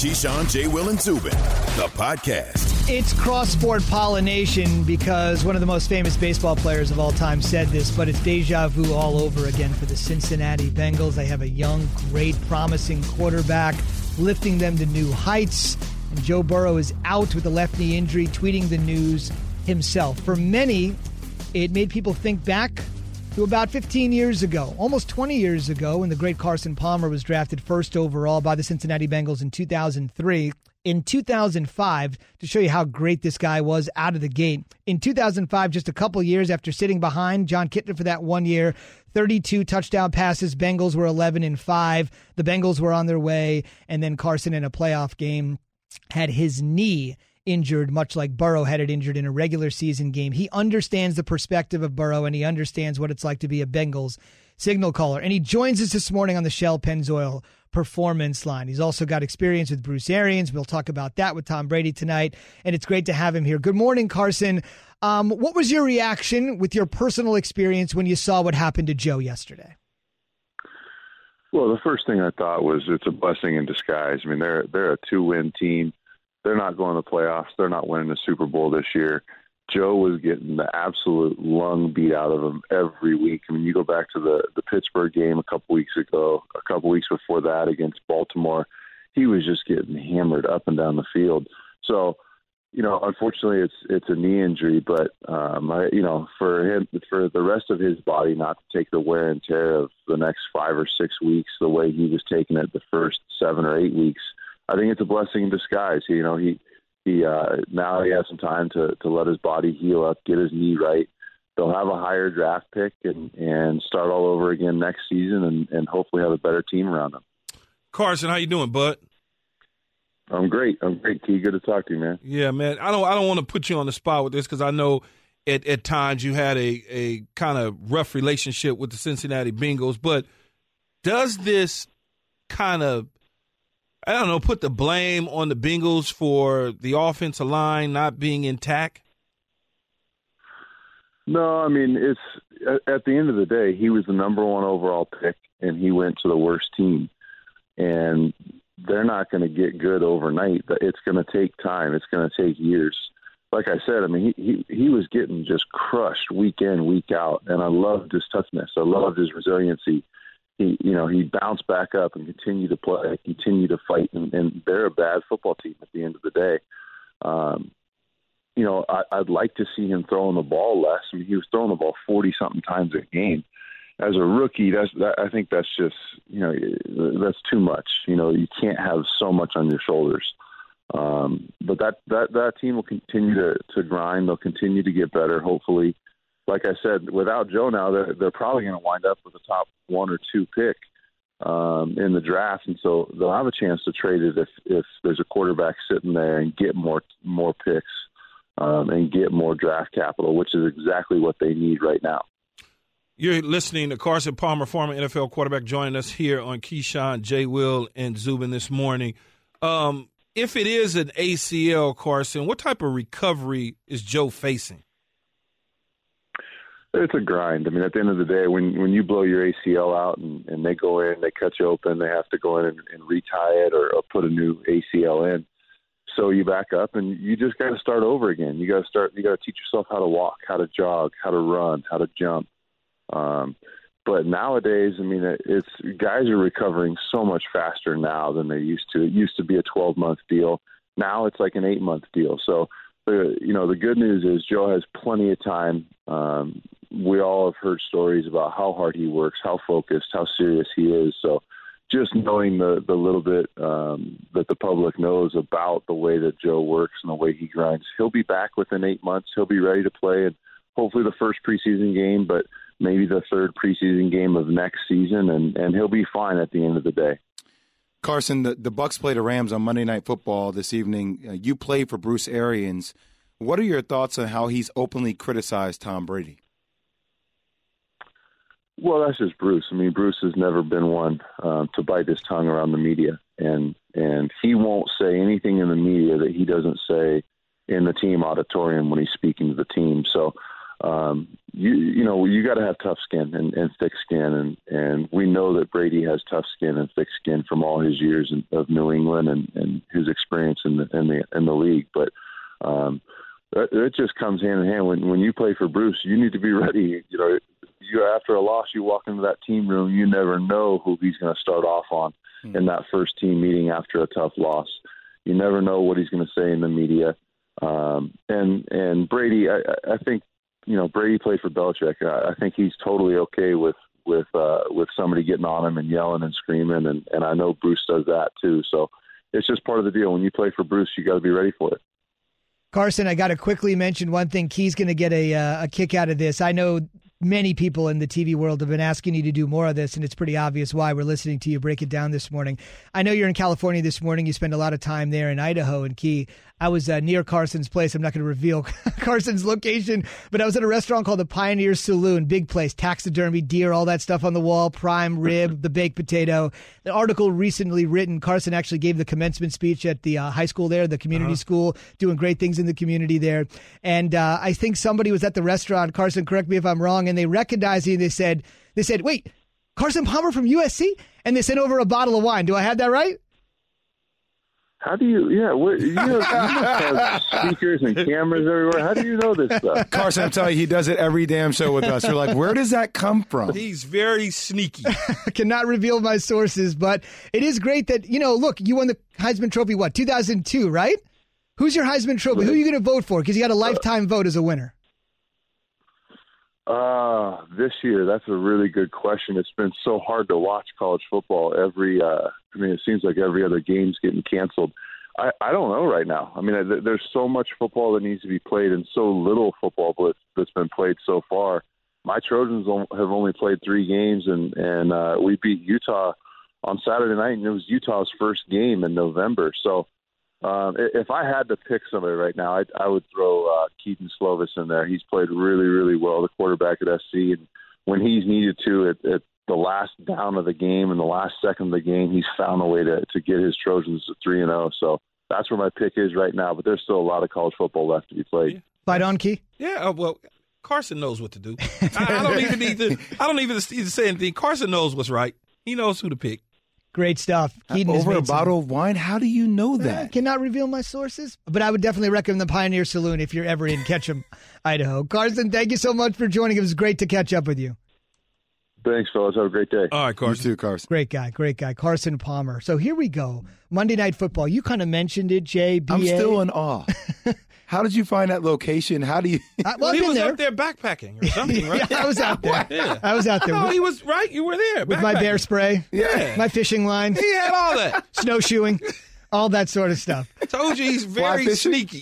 Keyshawn, J. Will, and Zubin, the podcast. It's cross sport pollination because one of the most famous baseball players of all time said this, but it's deja vu all over again for the Cincinnati Bengals. They have a young, great, promising quarterback lifting them to new heights. And Joe Burrow is out with a left knee injury, tweeting the news himself. For many, it made people think back to about 15 years ago, almost 20 years ago, when the great Carson Palmer was drafted first overall by the Cincinnati Bengals in 2003. In 2005, to show you how great this guy was out of the gate, in 2005, just a couple years after sitting behind Jon Kitna for that one year, 32 touchdown passes. Bengals were 11 and 5. The Bengals were on their way, and then Carson in a playoff game had his knee injured, much like Burrow had it injured in a regular season game. He understands the perspective of Burrow and he understands what it's like to be a Bengals signal caller. And he joins us this morning on the Shell Pennzoil performance line. He's also got experience with Bruce Arians. We'll talk about that with Tom Brady tonight. And it's great to have him here. Good morning, Carson. Um, what was your reaction with your personal experience when you saw what happened to Joe yesterday? Well, the first thing I thought was it's a blessing in disguise. I mean, they're they're a two win team they're not going to the playoffs. They're not winning the Super Bowl this year. Joe was getting the absolute lung beat out of him every week. I mean, you go back to the the Pittsburgh game a couple weeks ago, a couple weeks before that against Baltimore, he was just getting hammered up and down the field. So, you know, unfortunately, it's it's a knee injury, but um, I, you know, for him, for the rest of his body not to take the wear and tear of the next five or six weeks, the way he was taking it the first seven or eight weeks I think it's a blessing in disguise. You know, he he uh, now he has some time to to let his body heal up, get his knee right. They'll have a higher draft pick and and start all over again next season, and and hopefully have a better team around them. Carson, how you doing, bud? I'm great. I'm great, Key. Good to talk to you, man. Yeah, man. I don't I don't want to put you on the spot with this because I know at at times you had a a kind of rough relationship with the Cincinnati Bengals, but does this kind of I don't know, put the blame on the Bengals for the offensive line not being intact? No, I mean it's at the end of the day, he was the number one overall pick, and he went to the worst team, and they're not going to get good overnight. It's going to take time. It's going to take years. Like I said, I mean, he, he he was getting just crushed week in, week out, and I loved his toughness. I loved his resiliency he you know he bounced back up and continued to play, continue to fight, and, and they're a bad football team at the end of the day. Um, you know, I, I'd like to see him throwing the ball less. I mean, he was throwing the ball forty something times a game. As a rookie, that's that, I think that's just you know that's too much. You know, you can't have so much on your shoulders. Um, but that that that team will continue to to grind. They'll continue to get better. Hopefully, like I said, without Joe now, they're they're probably going to wind up with a top one or two pick um, in the draft, and so they'll have a chance to trade it if if there's a quarterback sitting there and get more more picks um, and get more draft capital, which is exactly what they need right now. You're listening to Carson Palmer, former NFL quarterback, joining us here on Keyshawn, J. Will, and Zubin this morning. Um, if it is an ACL, Carson, what type of recovery is Joe facing? It's a grind. I mean, at the end of the day, when when you blow your ACL out and, and they go in, they cut you open, they have to go in and, and retie it or, or put a new ACL in. So you back up and you just got to start over again. You got to start. You got to teach yourself how to walk, how to jog, how to run, how to jump. Um, but nowadays, I mean, it, it's guys are recovering so much faster now than they used to. It used to be a 12 month deal. Now it's like an eight month deal. So you know the good news is Joe has plenty of time. Um, we all have heard stories about how hard he works, how focused, how serious he is. So just knowing the the little bit um, that the public knows about the way that Joe works and the way he grinds, he'll be back within eight months. He'll be ready to play, and hopefully the first preseason game, but maybe the third preseason game of next season, and and he'll be fine at the end of the day. Carson, the, the Bucs play the Rams on Monday Night Football this evening. Uh, you play for Bruce Arians. What are your thoughts on how he's openly criticized Tom Brady? Well, that's just Bruce. I mean, Bruce has never been one um, to bite his tongue around the media, and and he won't say anything in the media that he doesn't say in the team auditorium when he's speaking to the team. So, um, you you know you got to have tough skin and, and thick skin, and and we know that Brady has tough skin and thick skin from all his years in, of New England and, and his experience in the in the in the league. But um, it, just comes hand in hand. When when you play for Bruce, you need to be ready. You know, you after a loss, you walk into that team room, you never know who he's going to start off on mm-hmm. in that first team meeting after a tough loss. You never know what he's going to say in the media. Um, and and Brady, I, I think you know Brady played for Belichick. I, I think he's totally okay with with uh, with somebody getting on him and yelling and screaming, and and I know Bruce does that too. So it's just part of the deal. When you play for Bruce, you got to be ready for it. Carson, I got to quickly mention one thing. Key's going to get a uh, a kick out of this. I know many people in the TV world have been asking you to do more of this, and it's pretty obvious why we're listening to you break it down this morning. I know you're in California this morning. You spend a lot of time there in Idaho and Key. I was uh, near Carson's place. I'm not going to reveal Carson's location, but I was at a restaurant called the Pioneer Saloon. Big place, taxidermy, deer, all that stuff on the wall, prime rib, the baked potato. The article recently written, Carson actually gave the commencement speech at the uh, high school there, the community uh-huh. school, doing great things in the community there. And uh, I think somebody was at the restaurant. Carson, correct me if I'm wrong, and they recognized you. They said, they said, wait, Carson Palmer from USC, and they sent over a bottle of wine. Do I have that right? How do you? Yeah, what, you, know, you must have speakers and cameras everywhere. How do you know this stuff? Carson, I'm telling you, he does it every damn show with us. You're like, where does that come from? He's very sneaky. Cannot reveal my sources, but it is great that you know. Look, you won the Heisman Trophy. What 2002, right? Who's your Heisman Trophy? Who are you going to vote for? Because you got a lifetime vote as a winner. Uh, this year, that's a really good question. It's been so hard to watch college football. Every, uh, I mean, it seems like every other game's getting canceled. I, I don't know right now. I mean, there's so much football that needs to be played, and so little football that's been played so far. My Trojans have only played three games, and and uh, we beat Utah on Saturday night, and it was Utah's first game in November. So um, if I had to pick somebody right now, I, I would throw uh, Kedon Slovis in there. He's played really, really well, the quarterback at SC, and when he's needed to at, at the last down of the game and the last second of the game, he's found a way to to get his Trojans to three and zero. Oh. So that's where my pick is right now. But there's still a lot of college football left to be played. Yeah. Fight on, Key. Yeah. Uh, well, Carson knows what to do. I, I, don't even need to. I don't even need to say anything. Carson knows what's right. He knows who to pick. Great stuff. Keaton Over a bottle some, of wine? How do you know eh, that? I cannot reveal my sources, but I would definitely recommend the Pioneer Saloon if you're ever in Ketchum, Idaho. Carson, thank you so much for joining. It was great to catch up with you. Thanks, fellas. Have a great day. All right, Carson. You too, Carson. Great guy, great guy. Carson Palmer. So here we go. Monday Night Football. You kind of mentioned it, Jay. I'm still in awe. How did you find that location? How do you? Uh, well, he was there. up there backpacking or something, right? yeah, I was out there. yeah. I was out there. Oh, he was right. You were there with my bear spray. Yeah, my fishing line. He had all that snowshoeing. all that sort of stuff. Told you he's very sneaky.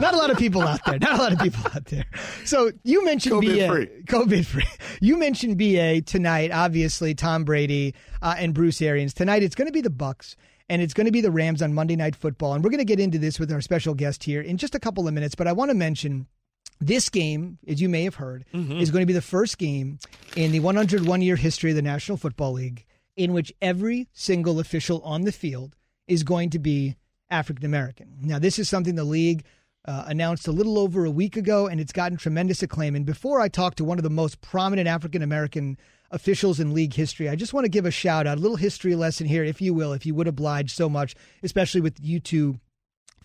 Not a lot of people out there. Not a lot of people out there. So you mentioned COVID BA, free. COVID free. You mentioned BA tonight. Obviously, Tom Brady uh, and Bruce Arians tonight. It's going to be the Bucs and it's going to be the Rams on Monday Night Football. And we're going to get into this with our special guest here in just a couple of minutes. But I want to mention this game, as you may have heard, mm-hmm. is going to be the first game in the 101 year history of the National Football League in which every single official on the field is going to be African American. Now, this is something the league uh, announced a little over a week ago, and it's gotten tremendous acclaim. And before I talk to one of the most prominent African American officials in league history. I just want to give a shout out, a little history lesson here, if you will, if you would oblige so much, especially with you two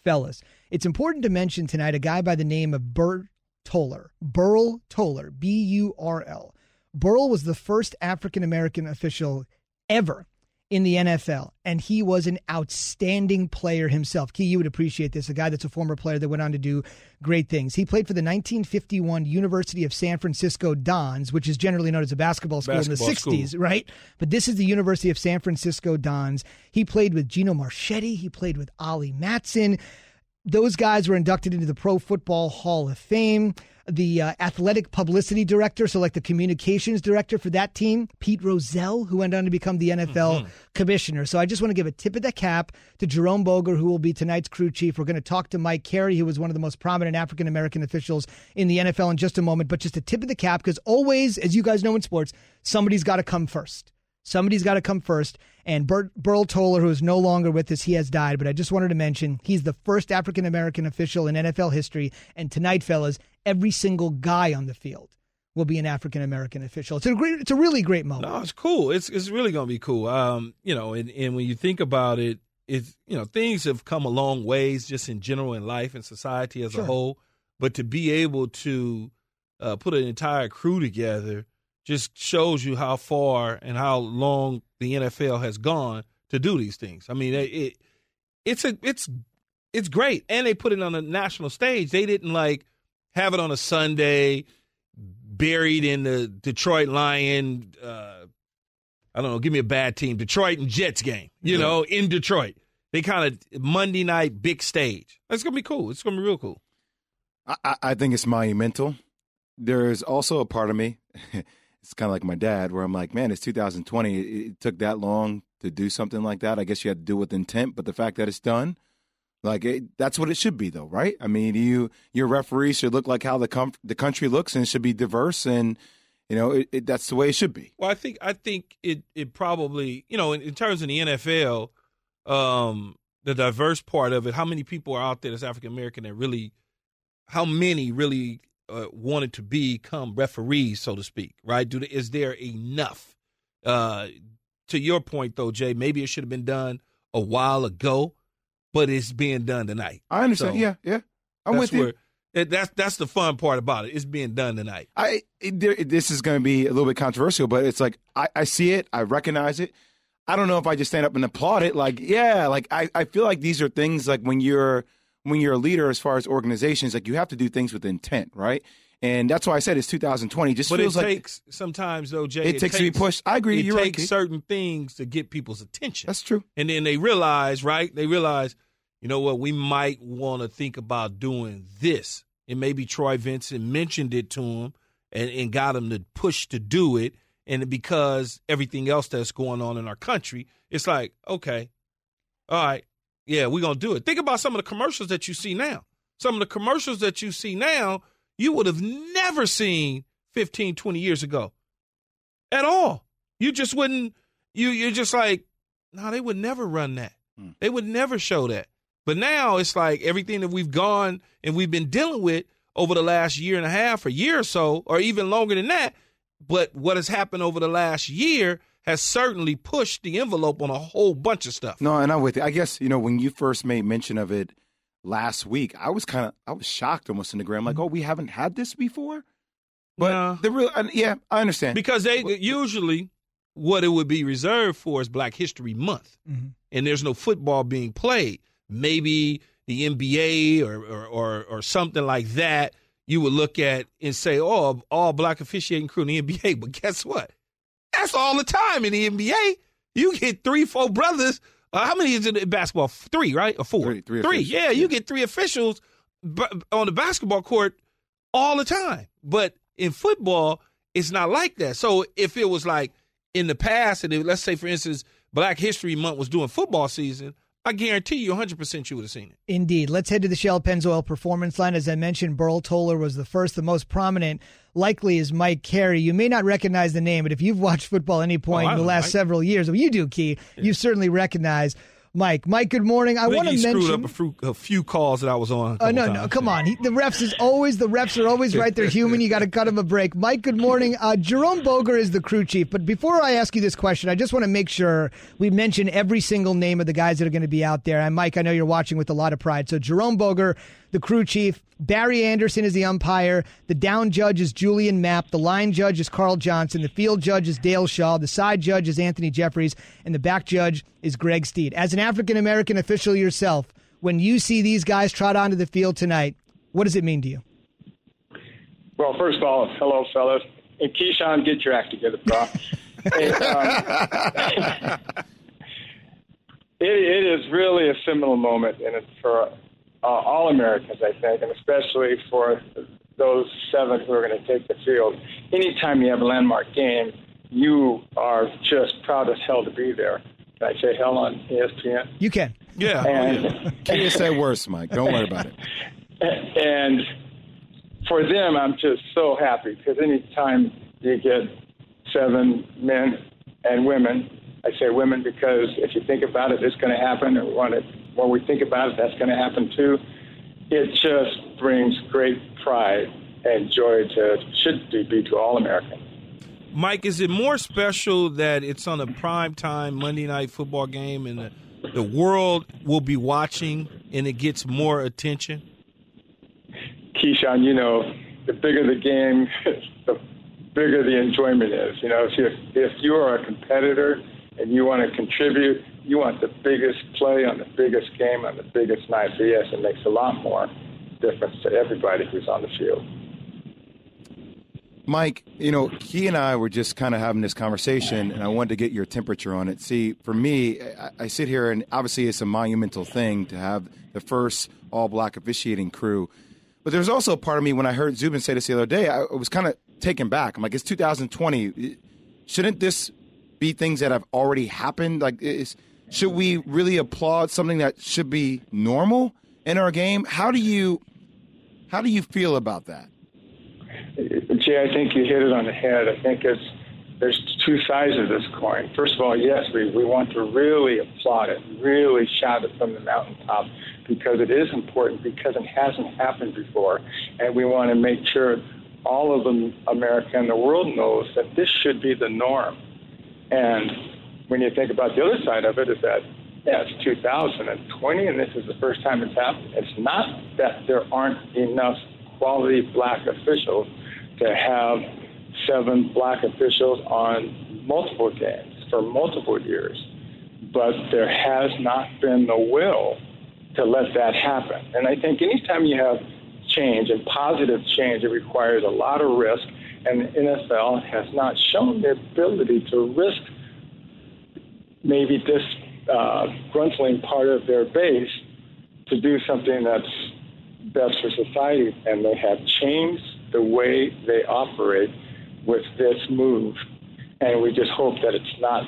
fellas. It's important to mention tonight a guy by the name of Burt Toller. Burl Toller, B U R L. Burl was the first African American official ever in the NFL, and he was an outstanding player himself. Key, you would appreciate this. A guy that's a former player that went on to do great things. He played for the 1951 University of San Francisco Dons, which is generally known as a basketball school basketball in the 60s, school. right? But this is the University of San Francisco Dons. He played with Gino Marchetti. He played with Ollie Matson. Those guys were inducted into the Pro Football Hall of Fame the uh, athletic publicity director, so like the communications director for that team, Pete Rozelle, who went on to become the NFL mm-hmm. commissioner. So I just want to give a tip of the cap to Jerome Boger, who will be tonight's crew chief. We're going to talk to Mike Carey, who was one of the most prominent African American officials in the NFL in just a moment. But just a tip of the cap, because always, as you guys know in sports, somebody's got to come first. Somebody's got to come first. And Bert, Burl Toller, who is no longer with us, he has died. But I just wanted to mention he's the first African American official in NFL history. And tonight, fellas, every single guy on the field will be an African American official. It's a great, it's a really great moment. No, it's cool. It's it's really going to be cool. Um, you know, and, and when you think about it, it's you know things have come a long ways just in general in life and society as Sure. a whole. But to be able to uh, put an entire crew together just shows you how far and how long the NFL has gone to do these things. I mean, it, it it's a it's it's great, and they put it on a national stage. They didn't like have it on a Sunday, buried in the Detroit Lion. Uh, I don't know. Give me a bad team, Detroit and Jets game. You know, in Detroit, they kind of Monday night big stage. It's gonna be cool. It's gonna be real cool. I, I- I think it's monumental. There's also a part of me, it's kind of like my dad, where I'm like, man, it's 2020. It, it took that long to do something like that. I guess you had to do it with intent, but the fact that it's done, like it, that's what it should be, though, right? I mean, you your referee should look like how the com- the country looks, and it should be diverse, and you know, it, it, that's the way it should be. Well, I think I think it it probably you know in, in terms of the NFL, um, the diverse part of it. How many people are out there that's African American that really, how many really uh, wanted to become referees, so to speak, right? Do they, is there enough? Uh, to your point though, Jay, maybe it should have been done a while ago, but it's being done tonight. I understand. So, yeah, yeah, I'm with you. where- that- that's that's the fun part about it. It's being done tonight. I it, there, this is going to be a little bit controversial, but it's like I, I see it, I recognize it. I don't know if I just stand up and applaud it. Like, yeah, like I, I feel like these are things like when you're when you're a leader as far as organizations, like you have to do things with intent, right? And that's why I said it's 2020. Just But it feels like takes sometimes though, Jay. it, takes to be pushed. I agree. It You're takes Keith. certain things to get people's attention. That's true. and then they realize, right? They realize, you know what? We might want to think about doing this. And maybe Troy Vincent mentioned it to him and, and got him to push to do it. And because everything else that's going on in our country, it's like, okay, all right, yeah, we're going to do it. Think about some of the commercials that you see now. Some of the commercials that you see now, you would have never seen 15, 20 years ago at all. You just wouldn't, you, you're just like, no, they would never run that. Hmm. They would never show that. But now it's like everything that we've gone and we've been dealing with over the last year and a half or year or so, or even longer than that. But what has happened over the last year has certainly pushed the envelope on a whole bunch of stuff. No, and I'm with you. I guess you know when you first made mention of it last week, I was kind of I was shocked almost in the gram, like, oh, we haven't had this before. But Nah. the real, and yeah, I understand. Because they usually what it would be reserved for is Black History Month, Mhm. and there's no football being played. Maybe the NBA or or, or or something like that. You would look at and say, "Oh, all black officiating crew in the NBA." But guess what? That's all the time in the NBA. You get three, four brothers. Uh, how many is it in basketball? Three, right? Or four? Three, three officials, Yeah, you get three officials b- on the basketball court all the time. But in football, it's not like that. So if it was like in the past, and if, let's say, for instance, Black History Month was doing football season, I guarantee you 100% you would have seen it. Indeed. Let's head to the Shell Pennzoil Performance Line. As I mentioned, Burl Toller was the first, the most prominent. Likely is Mike Carey. You may not recognize the name, but if you've watched football at any oh, point Oh, in the last several years, well, you do, Key, you certainly recognize Mike. Mike, good morning. I, I, want to screwed mention. up a few, a few calls that I was on. a Oh couple no, no, come on. He, the refs is always the refs are always right. They're human. You got to cut him a break. Mike, good morning. Uh, Jerome Boger is the crew chief, but before I ask you this question, I just want to make sure we mention every single name of the guys that are going to be out there. And Mike, I know you're watching with a lot of pride. So Jerome Boger, the crew chief. Barry Anderson is the umpire. The down judge is Julian Mapp. The line judge is Carl Johnson. The field judge is Dale Shaw. The side judge is Anthony Jeffries. And the back judge is Greg Steed. As an African American official yourself, when you see these guys trot onto the field tonight, what does it mean to you? Well, first of all, hello, fellas. And Keyshawn, get your act together, bro. Um, it, it is really a seminal moment, and it's for uh, all Americans, I think, and especially for those seven who are going to take the field. Anytime you have a landmark game, you are just proud as hell to be there. Can I say hell on ESPN? You can. Yeah. oh, And. Can't you say worse, Mike? Don't worry about it. and for them, I'm just so happy because anytime you get seven men and women, I say women because if you think about it, it's going to happen, and when, it, when we think about it, that's going to happen too. It just brings great pride and joy to should be to all Americans. Mike, is it more special that it's on a prime time Monday night football game and the, the world will be watching and it gets more attention? Keyshawn, you know, the bigger the game, the bigger the enjoyment is. You know, if, if you are a competitor and you want to contribute, you want the biggest play on the biggest game on the biggest night. Yes, it makes a lot more difference to everybody who's on the field. Mike, you know, he and I were just kind of having this conversation, and I wanted to get your temperature on it. See, for me, I, I sit here, and obviously it's a monumental thing to have the first all black officiating crew. But there's also a part of me when I heard Zubin say this the other day, I was kind of taken back. I'm like, it's 2020. Shouldn't this be things that have already happened? Like, is, should we really applaud something that should be normal in our game? How do you how do you feel about that? Jay, I think you hit it on the head. I think it's there's two sides of this coin. First of all, yes, we, we want to really applaud it, really shout it from the mountaintop because it is important, because it hasn't happened before. And we want to make sure all of America and the world knows that this should be the norm. And when you think about the other side of it, is that, yeah, it's 2020 and this is the first time it's happened. It's not that there aren't enough quality black officials to have seven black officials on multiple games for multiple years. But there has not been the will to let that happen. And I think anytime you have change and positive change, it requires a lot of risk. And the NFL has not shown the ability to risk maybe this uh, gruntling part of their base to do something that's best for society. And they have changed the way they operate with this move. And we just hope that it's not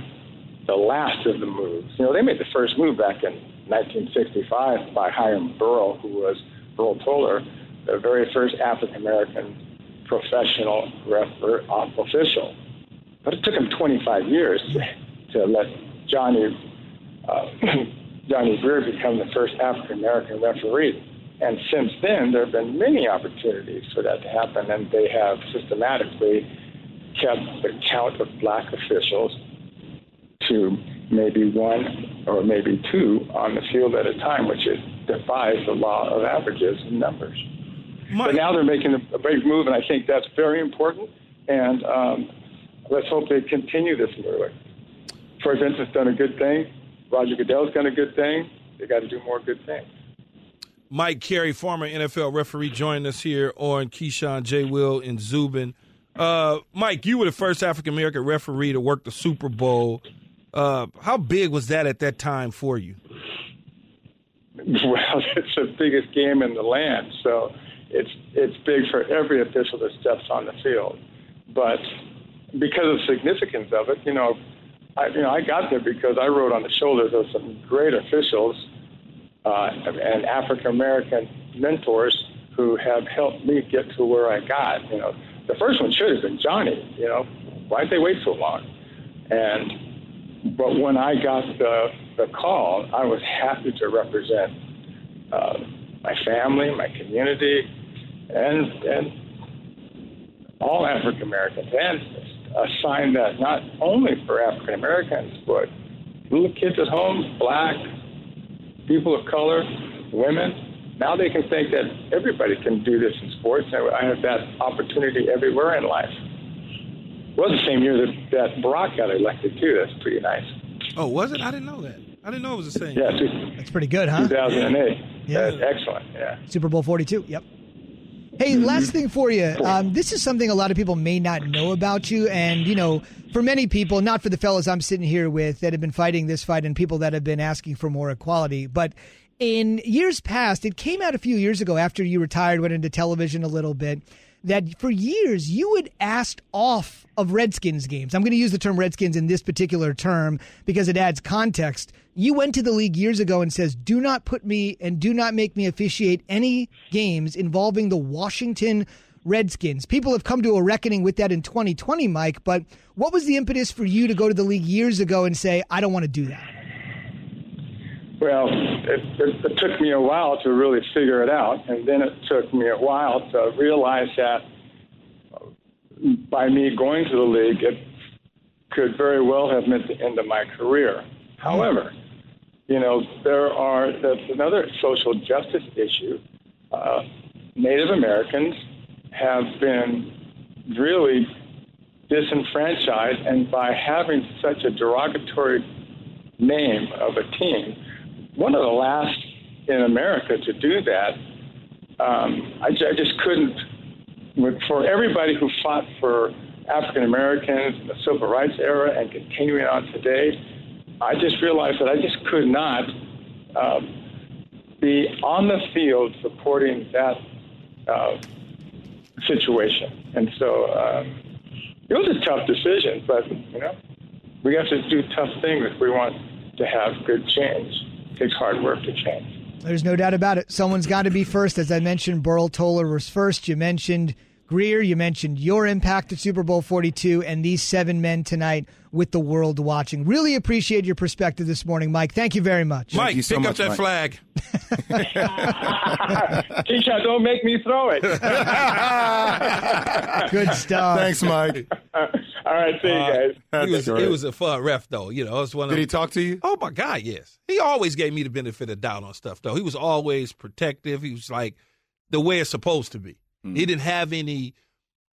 the last of the moves. You know, they made the first move back in 1965 by Hiram Burrow, who was Burl Toller, the very first African American professional refer, uh, official. But it took him 25 years to let Johnny uh, Johnny Greer become the first African American referee. And since then, there have been many opportunities for that to happen, and they have systematically kept the count of black officials to maybe one or maybe two on the field at a time, which it defies the law of averages and numbers. My- but now they're making a big move, and I think that's very important. And um, let's hope they continue this move. Troy Vincent's done a good thing. Roger Goodell's done a good thing. They got to do more good things. Mike Carey, former NFL referee, joined us here on Keyshawn, J. Will, and Zubin. Uh, Mike, you were the first African American referee to work the Super Bowl. Uh, how big was that at that time for you? Well, it's the biggest game in the land, so it's it's big for every official that steps on the field. But because of the significance of it, you know, I you know I got there because I rode on the shoulders of some great officials uh, and African American mentors who have helped me get to where I got. You know, the first one should have been Johnny. You know, why'd they wait so long? And but when I got the the call, I was happy to represent uh, my family, my community, and and all African Americans, and a sign that not only for African Americans, but little kids at home, black, people of color, women. Now they can think that everybody can do this in sports. I have that opportunity everywhere in life. It was the same year that, that Barack got elected, too. That's pretty nice. Oh, was it? I didn't know that. I didn't know it was the same. Yeah, that's pretty good, huh? 2008. Yeah, that's excellent. Yeah. Super Bowl 42. Yep. Hey, mm-hmm. last thing for you. Um, this is something a lot of people may not know about you, and you know, for many people, not for the fellows I'm sitting here with that have been fighting this fight and people that have been asking for more equality, but in years past, it came out a few years ago after you retired, went into television a little bit that for years you had asked off of Redskins games. I'm going to use the term Redskins in this particular term because it adds context. You went to the league years ago and says, "Do not put me and do not make me officiate any games involving the Washington Redskins." People have come to a reckoning with that in 2020, Mike, but what was the impetus for you to go to the league years ago and say, "I don't want to do that?" Well, it, it, it took me a while to really figure it out, and then it took me a while to realize that by me going to the league, it could very well have meant the end of my career. However, you know, there are that's another social justice issue. Uh, Native Americans have been really disenfranchised, and by having such a derogatory name of a team, one of the last in America to do that. Um, I, I just couldn't. For everybody who fought for African Americans in the civil rights era and continuing on today, I just realized that I just could not um, be on the field supporting that uh, situation. And so um, it was a tough decision, but you know, we have to do tough things if we want to have good change. It takes hard work to change. There's no doubt about it. Someone's got to be first. As I mentioned, Burl Toller was first. You mentioned Greer, You mentioned your impact at Super Bowl 42 and these seven men tonight with the world watching. Really appreciate your perspective this morning, Mike. Thank you very much. Mike, you so pick up much, that Mike. flag. Keisha, don't make me throw it. Good stuff. Thanks, Mike. All right, see you uh, guys. That's He was, great. he was a fun ref, though. You know, it was one of Did he talk to you? Oh my God, yes. He always gave me the benefit of doubt on stuff, though. He was always protective. He was like the way it's supposed to be. Hmm. He didn't have any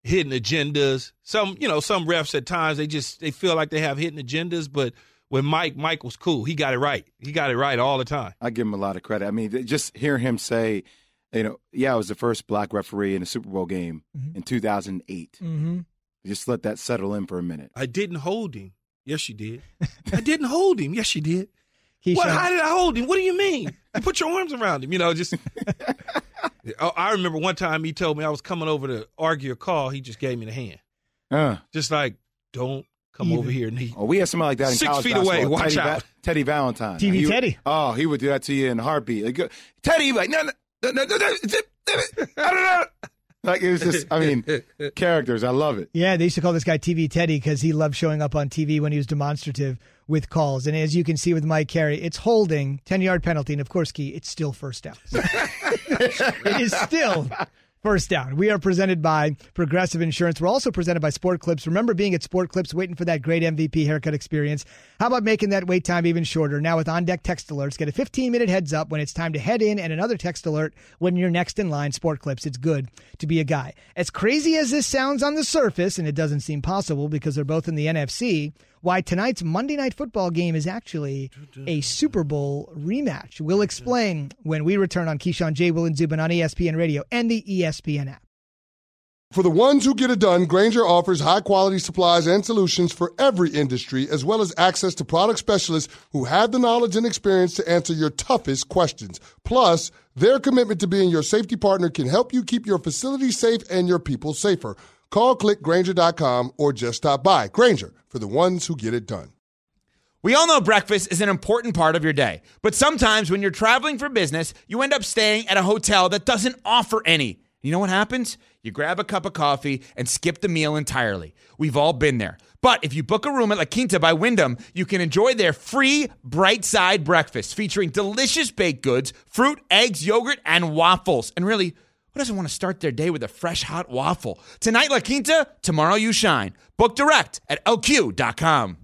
hidden agendas. Some, you know, some refs at times they just they feel like they have hidden agendas, but when Mike, Mike was cool. He got it right. He got it right all the time. I give him a lot of credit. I mean, just hear him say, you know, yeah, I was the first black referee in a Super Bowl game mm-hmm. in 2008. Mm-hmm. Just let that settle in for a minute. I didn't hold him. Yes, you did. I didn't hold him. Yes, you did. Keyshawn, What? How did I hold him? What do you mean? You put your arms around him. You know, just. Oh, I remember one time he told me I was coming over to argue a call. He just gave me the hand, Uh, just like, "Don't come Even. over here." And he, oh, we had somebody like that in Six college feet away. Watch Teddy out. Teddy Valentine. TV He Teddy. Oh, he would do that to you in a heartbeat. Like, Teddy, you'd be like, no, no, no, no, no, no, I don't know. Like it was just, I mean, characters. I love it. Yeah, they used to call this guy TV Teddy because he loved showing up on TV when he was demonstrative with calls. And as you can see with Mike Carey, it's holding, 10 yard penalty. And of course, Key, it's still first down. it is still first down. We are presented by Progressive Insurance. We're also presented by Sport Clips. Remember being at Sport Clips waiting for that great MVP haircut experience? How about making that wait time even shorter? Now with on deck text alerts, get a 15 minute heads up when it's time to head in and another text alert when you're next in line. Sport Clips, it's good to be a guy. As crazy as this sounds on the surface, and it doesn't seem possible because they're both in the NFC, why tonight's Monday Night Football game is actually a Super Bowl rematch. We'll explain when we return on Keyshawn J. Will and Zubin on ESPN Radio and the ESPN app. For the ones who get it done, Grainger offers high quality supplies and solutions for every industry, as well as access to product specialists who have the knowledge and experience to answer your toughest questions. Plus, their commitment to being your safety partner can help you keep your facility safe and your people safer. Call clickgrainger.com or just stop by. Grainger, for the ones who get it done. We all know breakfast is an important part of your day, but sometimes when you're traveling for business, you end up staying at a hotel that doesn't offer any. You know what happens? You grab a cup of coffee and skip the meal entirely. We've all been there. But if you book a room at La Quinta by Wyndham, you can enjoy their free bright side breakfast featuring delicious baked goods, fruit, eggs, yogurt, and waffles. And really, doesn't want to start their day with a fresh hot waffle? Tonight, La Quinta, tomorrow, you shine. Book direct at lq.com.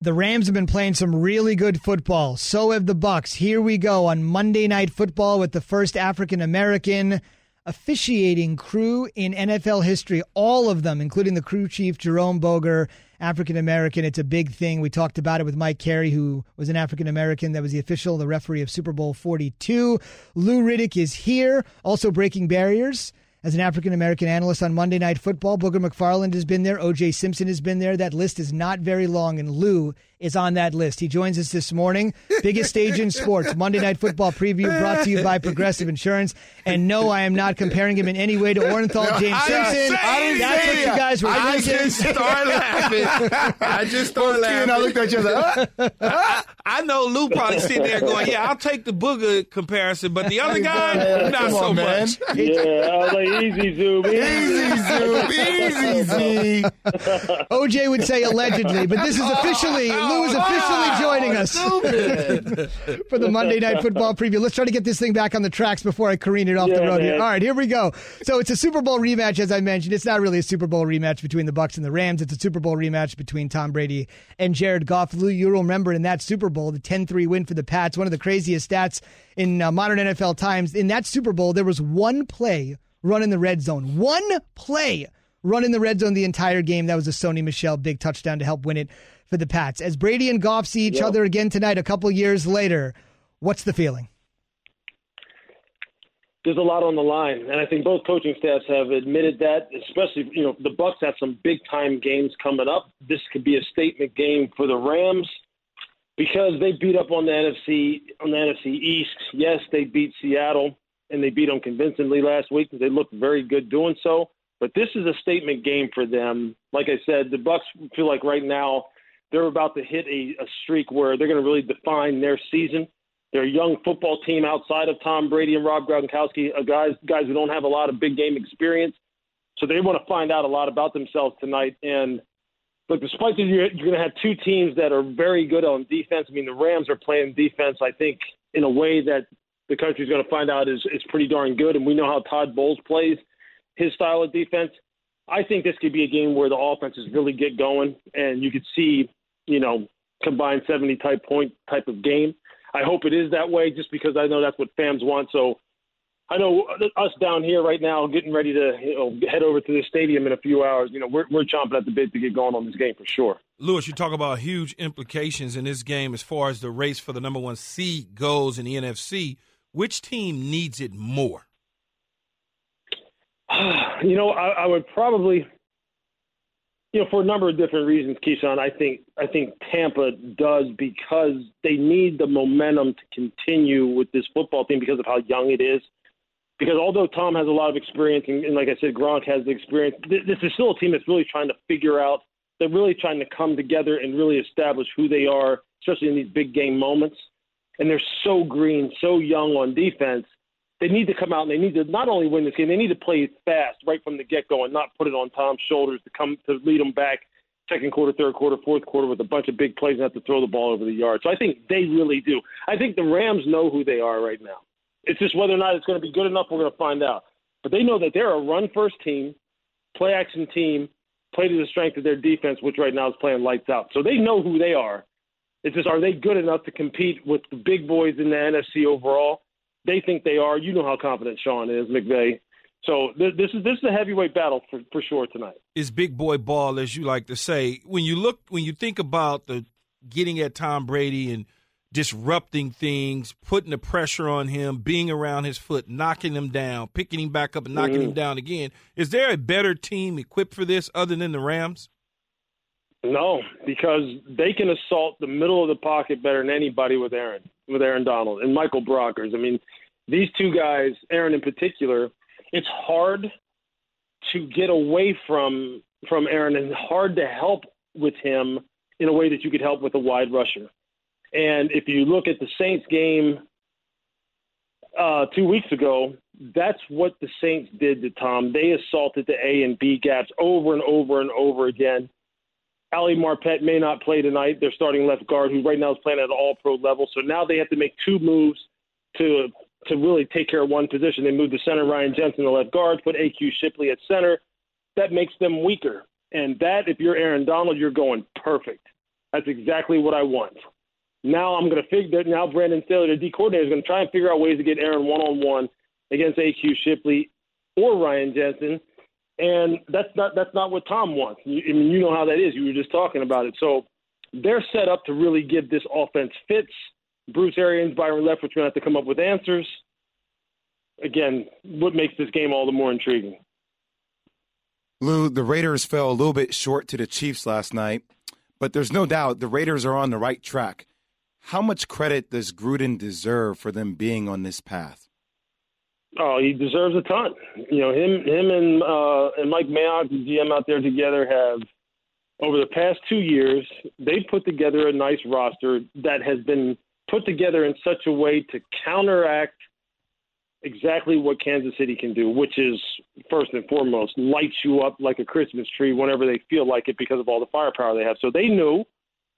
The Rams have been playing some really good football. So have the Bucs. Here we go on Monday Night Football with the first African American officiating crew in NFL history. All of them, including the crew chief Jerome Boger, African American. It's a big thing. We talked about it with Mike Carey, who was an African American that was the official, the referee of Super Bowl 42. Lou Riddick is here, also breaking barriers as an African American analyst on Monday Night Football. Booger McFarland has been there. OJ Simpson has been there. That list is not very long, and Lou is on that list. He joins us this morning. Biggest stage in sports. Monday Night Football preview brought to you by Progressive Insurance. And no, I am not comparing him in any way to Orenthal James I didn't Simpson. say I didn't That's say what you guys were I thinking. just started laughing. I just started Key and I looked at each other. "Huh?" I I know Lou probably sitting there going, "Yeah, I'll take the booger comparison, but the other guy, not Come so on, man. much." Yeah, I was like, easy, Zoom. Easy, Zoom. Easy, Z. OJ would say allegedly, but this is oh, officially Lou is officially joining us for the Monday Night Football preview. Let's try to get this thing back on the tracks before I careen it off the Yeah, road here. All right, here we go. So it's a Super Bowl rematch, as I mentioned. It's not really a Super Bowl rematch between the Bucs and the Rams. It's a Super Bowl rematch between Tom Brady and Jared Goff. Lou, you'll remember in that Super Bowl, the 10-3 win for the Pats, one of the craziest stats in uh, modern NFL times. In that Super Bowl, there was one play run in the red zone. One play run in the red zone the entire game. That was a Sony Michel big touchdown to help win it for the Pats. As Brady and Goff see each other again tonight, a couple years later, what's the feeling? there's a lot on the line, and I think both coaching staffs have admitted that. Especially, you know, the Bucs have some big time games coming up. This could be a statement game for the Rams because they beat up on the NFC on the NFC East. Yes, they beat Seattle and they beat them convincingly last week. They looked very good doing so. But this is a statement game for them. Like I said, the Bucs feel like right now they're about to hit a, a streak where they're going to really define their season. They're a young football team outside of Tom Brady and Rob Gronkowski, uh, guys guys who don't have a lot of big game experience. So they want to find out a lot about themselves tonight. And look, despite that, you're, you're going to have two teams that are very good on defense. I mean, the Rams are playing defense, I think, in a way that the country's going to find out is is pretty darn good. And we know how Todd Bowles plays his style of defense. I think this could be a game where the offenses really get going, and you could see, you know, combined 70 type point type of game. I hope it is that way, just because I know that's what fans want. So I know us down here right now, getting ready to you know, head over to the stadium in a few hours. You know, we're we're chomping at the bit to get going on this game for sure. Lewis, you talk about huge implications in this game as far as the race for the number one seed goes in the NFC. Which team needs it more? you know, I, I would probably, you know, for a number of different reasons, Keyshawn. I think I think Tampa does because they need the momentum to continue with this football team because of how young it is. Because although Tom has a lot of experience, and, and like I said, Gronk has the experience, th- this is still a team that's really trying to figure out. They're really trying to come together and really establish who they are, especially in these big game moments. And they're so green, so young on defense they need to come out and they need to not only win this game, they need to play fast right from the get go and not put it on Tom's shoulders to come to lead them back second quarter, third quarter, fourth quarter with a bunch of big plays and have to throw the ball over the yard. So I think they really do. I think the Rams know who they are right now. It's just whether or not it's going to be good enough, we're going to find out. But they know that they're a run first team, play action team, play to the strength of their defense, which right now is playing lights out. So they know who they are. It's just are they good enough to compete with the big boys in the NFC overall? They think they are. You know how confident Sean is, McVay. So th- this is this is a heavyweight battle for, for sure tonight. Is big boy ball, as you like to say. When you look, when you think about the getting at Tom Brady and disrupting things, putting the pressure on him, being around his foot, knocking him down, picking him back up, and knocking Mm-hmm. him down again. Is there a better team equipped for this other than the Rams? No, because they can assault the middle of the pocket better than anybody with Aaron, with Aaron Donald and Michael Brockers. I mean, these two guys, Aaron in particular, it's hard to get away from from Aaron and hard to help with him in a way that you could help with a wide rusher. And if you look at the Saints game uh, two weeks ago, that's what the Saints did to Tom. They assaulted the A and B gaps over and over and over again. Ali Marpet may not play tonight. They're starting left guard, who right now is playing at an all pro level. So now they have to make two moves to to really take care of one position. They moved the center Ryan Jensen to left guard, put AQ Shipley at center. That makes them weaker. And that, if you're Aaron Donald, you're going perfect. That's exactly what I want. Now I'm going to figure. That now Brandon Staley, the D coordinator, is going to try and figure out ways to get Aaron one on one against AQ Shipley or Ryan Jensen and that's not that's not what Tom wants. I mean, you know how that is. You were just talking about it. So they're set up to really give this offense fits. Bruce Arians, Byron Leftwich going to have to come up with answers. Again, what makes this game all the more intriguing? Lou, the Raiders fell a little bit short to the Chiefs last night, but there's no doubt the Raiders are on the right track. How much credit does Gruden deserve for them being on this path? Oh, he deserves a ton. You know, him, him, and uh, and Mike Mayock, the GM out there together, have over the past two years, they put together a nice roster that has been put together in such a way to counteract exactly what Kansas City can do, which is first and foremost lights you up like a Christmas tree whenever they feel like it because of all the firepower they have. So they knew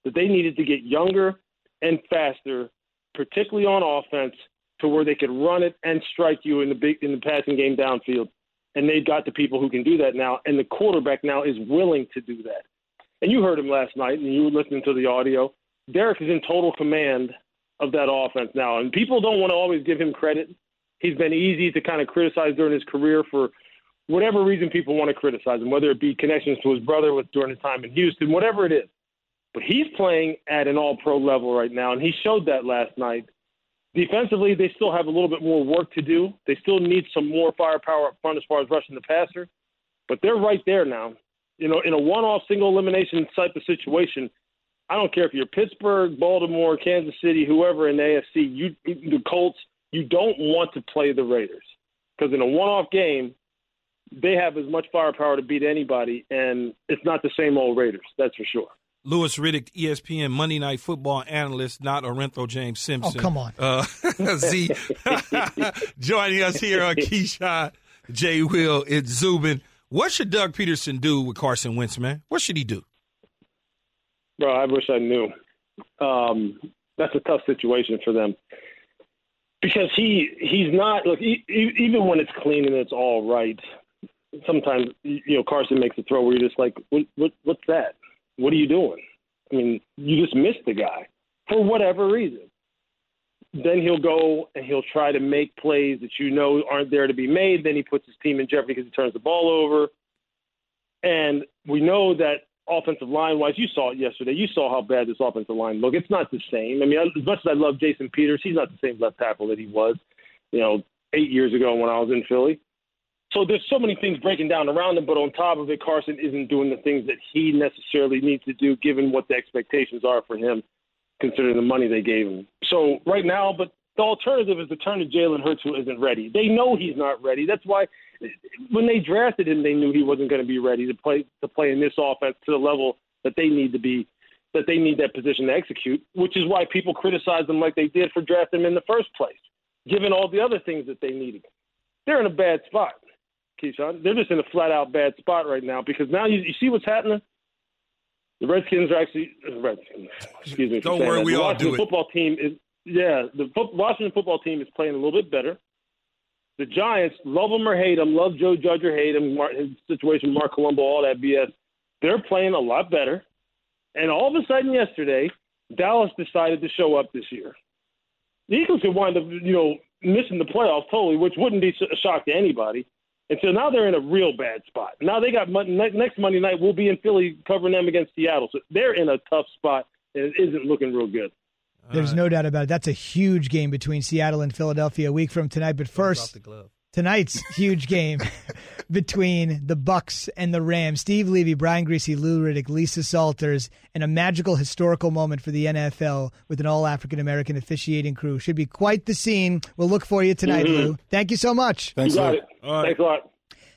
that they needed to get younger and faster, particularly on offense, to where they could run it and strike you in the big in the passing game downfield. And they've got the people who can do that now, and the quarterback now is willing to do that. And you heard him last night, and you were listening to the audio. Derek is in total command of that offense now, and people don't want to always give him credit he's been easy to kind of criticize during his career for whatever reason people want to criticize him, whether it be connections to his brother with during his time in Houston, whatever it is. But he's playing at an all pro level right now, and he showed that last night. Defensively, they still have a little bit more work to do. They still need some more firepower up front as far as rushing the passer, but they're right there now. You know, in a one off single elimination type of situation, I don't care if you're Pittsburgh, Baltimore, Kansas City, whoever in the AFC, you the Colts, you don't want to play the Raiders because in a one-off game, they have as much firepower to beat anybody, and it's not the same old Raiders. That's for sure. Louis Riddick, ESPN Monday Night Football analyst, not Orenthal James Simpson. Oh, come on. Uh, Z, joining us here on Keyshawn, J. Will, it's Zubin. What should Doug Pederson do with Carson Wentz, man? What should he do? Bro, I wish I knew. Um, that's a tough situation for them because he he's not look he, even when it's clean and it's all right. Sometimes you know Carson makes a throw where you're just like, what, what what's that? What are you doing? I mean, you just missed the guy for whatever reason. Then he'll go and he'll try to make plays that you know aren't there to be made. Then he puts his team in jeopardy because he turns the ball over. And we know that offensive line wise, you saw it yesterday. You saw how bad this offensive line looked. It's not the same. I mean, as much as I love Jason Peters, he's not the same left tackle that he was, you know, eight years ago when I was in Philly. So there's so many things breaking down around him, but on top of it, Carson isn't doing the things that he necessarily needs to do, given what the expectations are for him, considering the money they gave him. So right now, but the alternative is to turn to Jalen Hurts, who isn't ready. They know he's not ready. That's why when they drafted him, they knew he wasn't going to be ready to play to play in this offense to the level that they need to be, that they need that position to execute. Which is why people criticize them like they did for drafting him in the first place, given all the other things that they needed. They're in a bad spot, Keyshawn. They're just in a flat out bad spot right now because now you, you see what's happening. The Redskins are actually uh, Redskins. Excuse me. Don't worry, that. we the all Washington do it. Football team is yeah. The fo- Washington football team is playing a little bit better the Giants, love them or hate them, love Joe Judge or hate him, his situation, Marc Colombo, all that BS. They're playing a lot better. And all of a sudden, yesterday, Dallas decided to show up this year. The Eagles could wind up, you know, missing the playoffs totally, which wouldn't be a shock to anybody. And so now they're in a real bad spot. Now they got next Monday night. We'll be in Philly covering them against Seattle. So they're in a tough spot, and it isn't looking real good. There's no doubt about it. That's a huge game between Seattle and Philadelphia a week from tonight. But first, tonight's huge game between the Bucs and the Rams. Steve Levy, Brian Griese, Lou Riddick, Lisa Salters, and a magical historical moment for the NFL with an all African American officiating crew. Should be quite the scene. We'll look for you tonight, Mhm. Lou. Thank you so much. Thanks, you got Lou. it. Thanks a lot.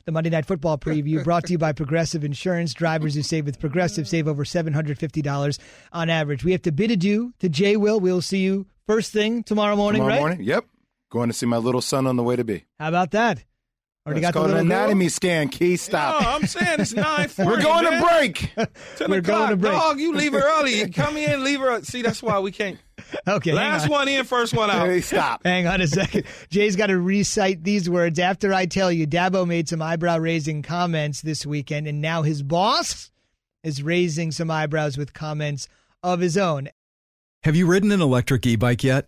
The Monday Night Football preview brought to you by Progressive Insurance. Drivers who save with Progressive save over $750 on average. We have to bid adieu to Jay Will. We'll see you first thing tomorrow morning, Tomorrow right? morning? Yep. Going to see my little son on the way to be. How about that? Already Let's got go the to little girl? anatomy scan. Key, stop. No, I'm saying it's nine. We're going to break. 10 We're o'clock, going to break. dog. You leave her early. Come in, leave her. See, that's why we can't. Okay. Last on. one in, first one out. Hey, stop. Hang on a second. Jay's got to recite these words. After I tell you, Dabo made some eyebrow raising comments this weekend, and now his boss is raising some eyebrows with comments of his own. Have you ridden an electric e bike yet?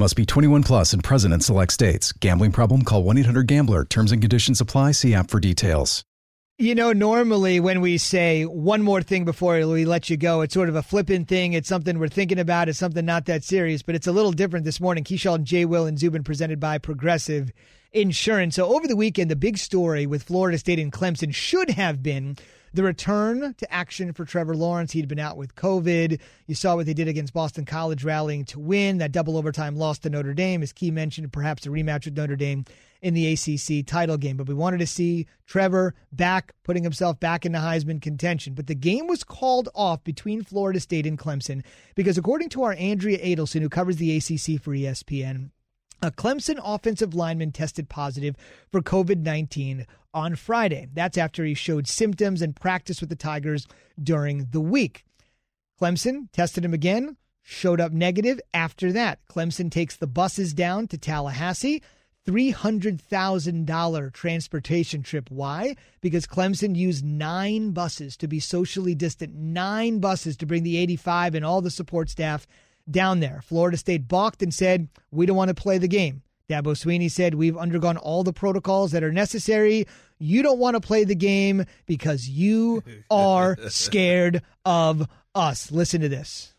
Must be 21 plus and present in select states. Gambling problem? Call 1 800 GAMBLER. Terms and conditions apply. See app for details. You know, normally when we say one more thing before we let you go, it's sort of a flippant thing. It's something we're thinking about. It's something not that serious, but it's a little different this morning. Keyshawn, J. Will, and Zubin presented by Progressive Insurance. So over the weekend, the big story with Florida State and Clemson should have been the return to action for Trevor Lawrence. He'd been out with COVID. You saw what they did against Boston College, rallying to win. That double overtime loss to Notre Dame, as Key mentioned, perhaps a rematch with Notre Dame in the ACC title game. But we wanted to see Trevor back, putting himself back into Heisman contention. But the game was called off between Florida State and Clemson because, according to our Andrea Adelson, who covers the ACC for ESPN, a Clemson offensive lineman tested positive for COVID 19 on Friday. That's after he showed symptoms and practiced with the Tigers during the week. Clemson tested him again, showed up negative after that. Clemson takes the buses down to Tallahassee. $300,000 transportation trip. Why? Because Clemson used nine buses to be socially distant, nine buses to bring the 85 and all the support staff down there. Florida State balked and said, We don't want to play the game. Dabo Swinney said, We've undergone all the protocols that are necessary. You don't want to play the game because you are scared of us. Listen to this.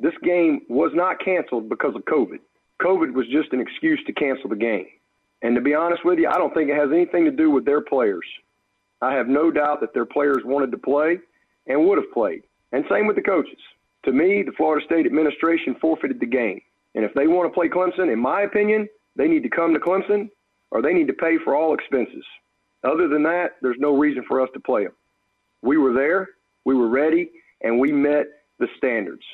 This game was not canceled because of COVID. COVID was just an excuse to cancel the game. And to be honest with you, I don't think it has anything to do with their players. I have no doubt that their players wanted to play and would have played. And same with the coaches. To me, the Florida State administration forfeited the game. And if they want to play Clemson, in my opinion, they need to come to Clemson or they need to pay for all expenses. Other than that, there's no reason for us to play them. We were there, we were ready, and we met the standards.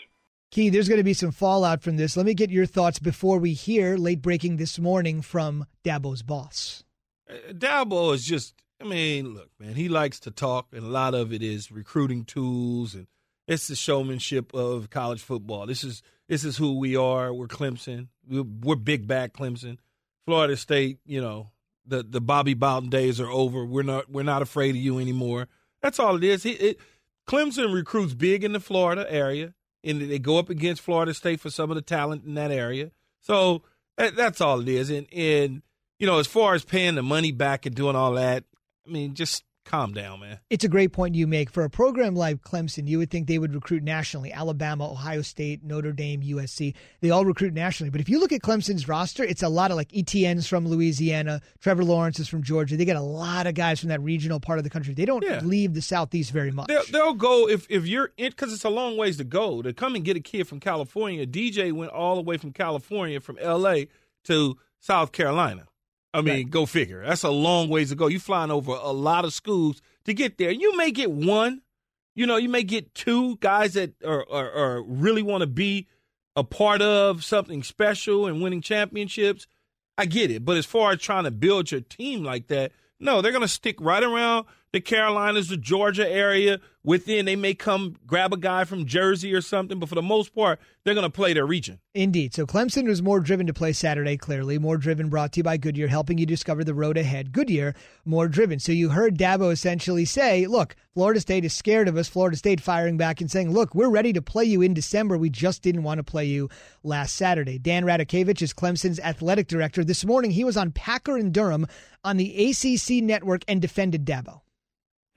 Key, there's going to be some fallout from this. Let me get your thoughts before we hear late breaking this morning from Dabo's boss. Uh, Dabo is just, I mean, look, man, he likes to talk, and a lot of it is recruiting tools, and it's the showmanship of college football. This is this is who we are. We're Clemson. We're, we're big back Clemson. Florida State, you know, the the Bobby Bowden days are over. We're not we're not afraid of you anymore. That's all it is. It, Clemson recruits big in the Florida area, and they go up against Florida State for some of the talent in that area. So that, that's all it is. And and you know, as far as paying the money back and doing all that, I mean, just calm down, man. It's a great point you make. For a program like Clemson, you would think they would recruit nationally. Alabama, Ohio State, Notre Dame, USC, they all recruit nationally. But if you look at Clemson's roster, it's a lot of like ETNs from Louisiana, Trevor Lawrence is from Georgia. They get a lot of guys from that regional part of the country. They don't Yeah. leave the Southeast very much. They'll, they'll go if if you're in because it's a long ways to go to come and get a kid from California. DJ went all the way from California from L.A. to South Carolina. I mean, go figure. That's a long ways to go. You flying over a lot of schools to get there. You may get one. You know, you may get two guys that are, are, are really want to be a part of something special and winning championships. I get it, but as far as trying to build your team like that, no, they're going to stick right around the Carolinas, the Georgia area. Within, they may come grab a guy from Jersey or something, but for the most part, they're going to play their region. Indeed. So Clemson was more driven to play Saturday, clearly. More driven brought to you by Goodyear, helping you discover the road ahead. Goodyear, more driven. So you heard Dabo essentially say, look, Florida State is scared of us. Florida State firing back and saying, look, we're ready to play you in December. We just didn't want to play you last Saturday. Dan Radakovich is Clemson's athletic director. This morning, he was on Packer and Durham on the ACC network and defended Dabo.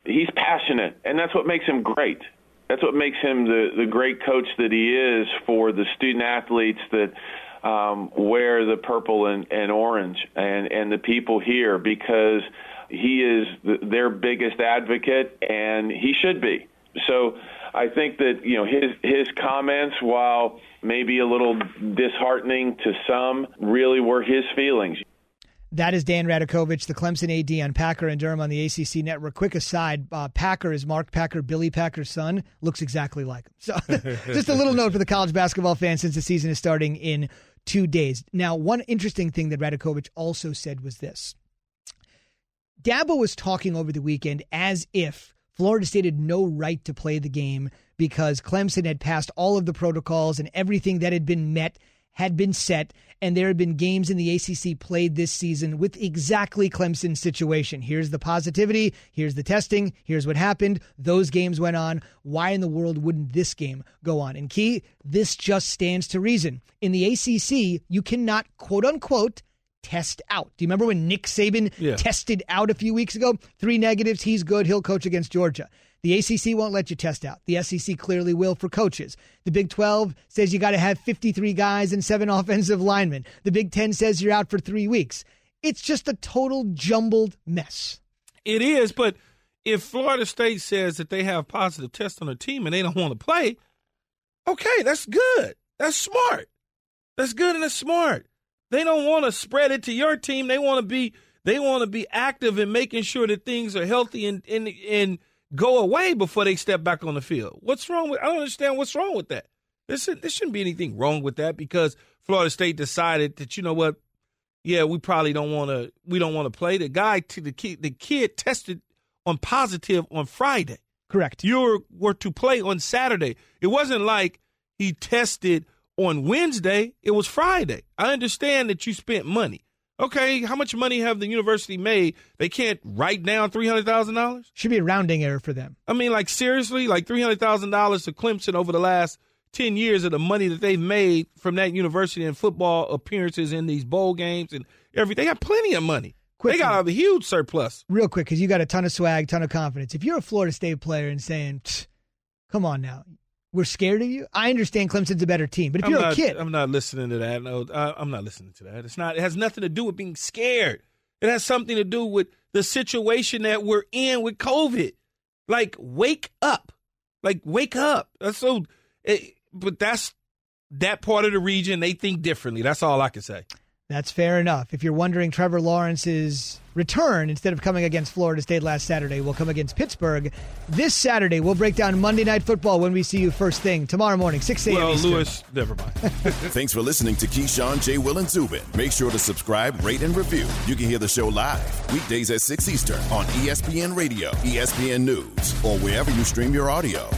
He's passionate, and that's what makes him great. That's what makes him the the great coach that he is for the student athletes that um, wear the purple and, and orange, and and the people here because he is the, their biggest advocate, and he should be. So I think that you know his his comments, while maybe a little disheartening to some, really were his feelings. That is Dan Radakovich, the Clemson AD on Packer and Durham on the ACC network. Quick aside, uh, Packer is Mark Packer, Billy Packer's son, looks exactly like him. So just a little note for the college basketball fans since the season is starting in two days. Now, one interesting thing that Radakovich also said was this. Dabo was talking over the weekend as if Florida State had no right to play the game because Clemson had passed all of the protocols and everything that had been met had been set, and there had been games in the ACC played this season with exactly Clemson's situation. Here's the positivity, here's the testing, here's what happened. Those games went on. Why in the world wouldn't this game go on? And key, this just stands to reason. In the ACC, you cannot, quote unquote, test out. Do you remember when Nick Saban Yeah. tested out a few weeks ago? Three negatives, he's good, he'll coach against Georgia. The ACC won't let you test out. The SEC clearly will for coaches. The Big 12 says you got to have 53 guys and seven offensive linemen. The Big 10 says you're out for three weeks. It's just a total jumbled mess. It is, but if Florida State says that they have positive tests on their team and they don't want to play, okay, that's good. That's smart. That's good and that's smart. They don't want to spread it to your team. They want to be they want to be active in making sure that things are healthy and and and go away before they step back on the field. What's wrong with I don't understand what's wrong with that. There shouldn't, there shouldn't be anything wrong with that because Florida State decided that you know what yeah, we probably don't want to. We don't want to play. The guy, to the kid, the kid tested on positive on Friday. Correct. You were, were to play on Saturday. It wasn't like he tested on Wednesday. It was Friday. I understand that you spent money. Okay, how much money have the university made? They can't write down three hundred thousand dollars. Should be a rounding error for them. I mean, like seriously, like three hundred thousand dollars to Clemson over the last ten years of the money that they've made from that university and football appearances in these bowl games and everything. They got plenty of money. they got a huge surplus. Real quick, because you got a ton of swag, ton of confidence. If you're a Florida State player and saying, come on now, we're scared of you, I understand Clemson's a better team. But if I'm you're not, a kid, I'm not listening to that. No, I, I'm not listening to that. It's not. It has nothing to do with being scared. It has something to do with the situation that we're in with COVID. Like, wake up. Like, wake up. That's so. It, but that's that part of the region. They think differently. That's all I can say. That's fair enough. If you're wondering, Trevor Lawrence's return, instead of coming against Florida State last Saturday, will come against Pittsburgh this Saturday. We'll break down Monday Night Football when we see you first thing tomorrow morning, 6 a.m. Well, Eastern. Lewis, never mind. Thanks for listening to Keyshawn, J. Will, and Zubin. Make sure to subscribe, rate, and review. You can hear the show live weekdays at 6 Eastern on ESPN Radio, ESPN News, or wherever you stream your audio.